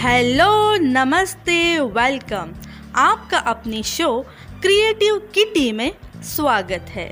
Hello, नमस्ते, welcome. आपका अपनी शो क्रिएटिव किटी में स्वागत है।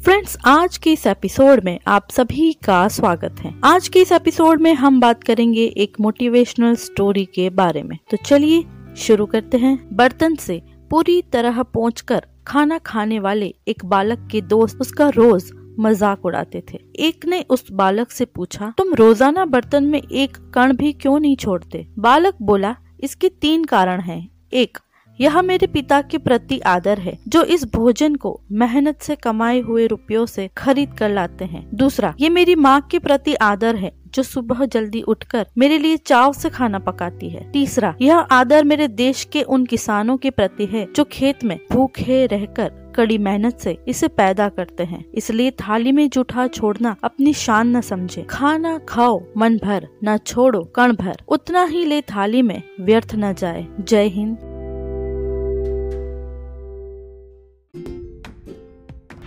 फ्रेंड्स, आज के इस एपिसोड में आप सभी का स्वागत है। आज के इस एपिसोड में हम बात करेंगे एक मोटिवेशनल स्टोरी के बारे में। तो चलिए शुरू करते हैं। बर्तन से पूरी तरह पहुंचकर खाना खाने वाले एक बालक के दोस्त उसका रोज मज़ाक उड़ाते थे। एक ने उस बालक से पूछा, तुम रोज़ाना बर्तन में एक कण भी क्यों नहीं छोड़ते? बालक बोला, इसके तीन कारण हैं। एक यह मेरे पिता के प्रति आदर है, जो इस भोजन को मेहनत से कमाए हुए रुपयों से खरीद कर लाते हैं। दूसरा, ये मेरी माँ के प्रति आदर है, जो सुबह जल्दी उठकर मेरे लिए चाव से खाना पकाती है। तीसरा, यह आदर मेरे देश के उन किसानों के प्रति है, जो खेत में भूखे रहकर कड़ी मेहनत से इसे पैदा करते हैं। इसलिए थाली में जूठा छोड़ना अपनी शान न समझे। खाना खाओ, मन भर, न छोड़ो, कण भर। उतना ही ले थाली में व्यर्थ न जाए। जय हिंद।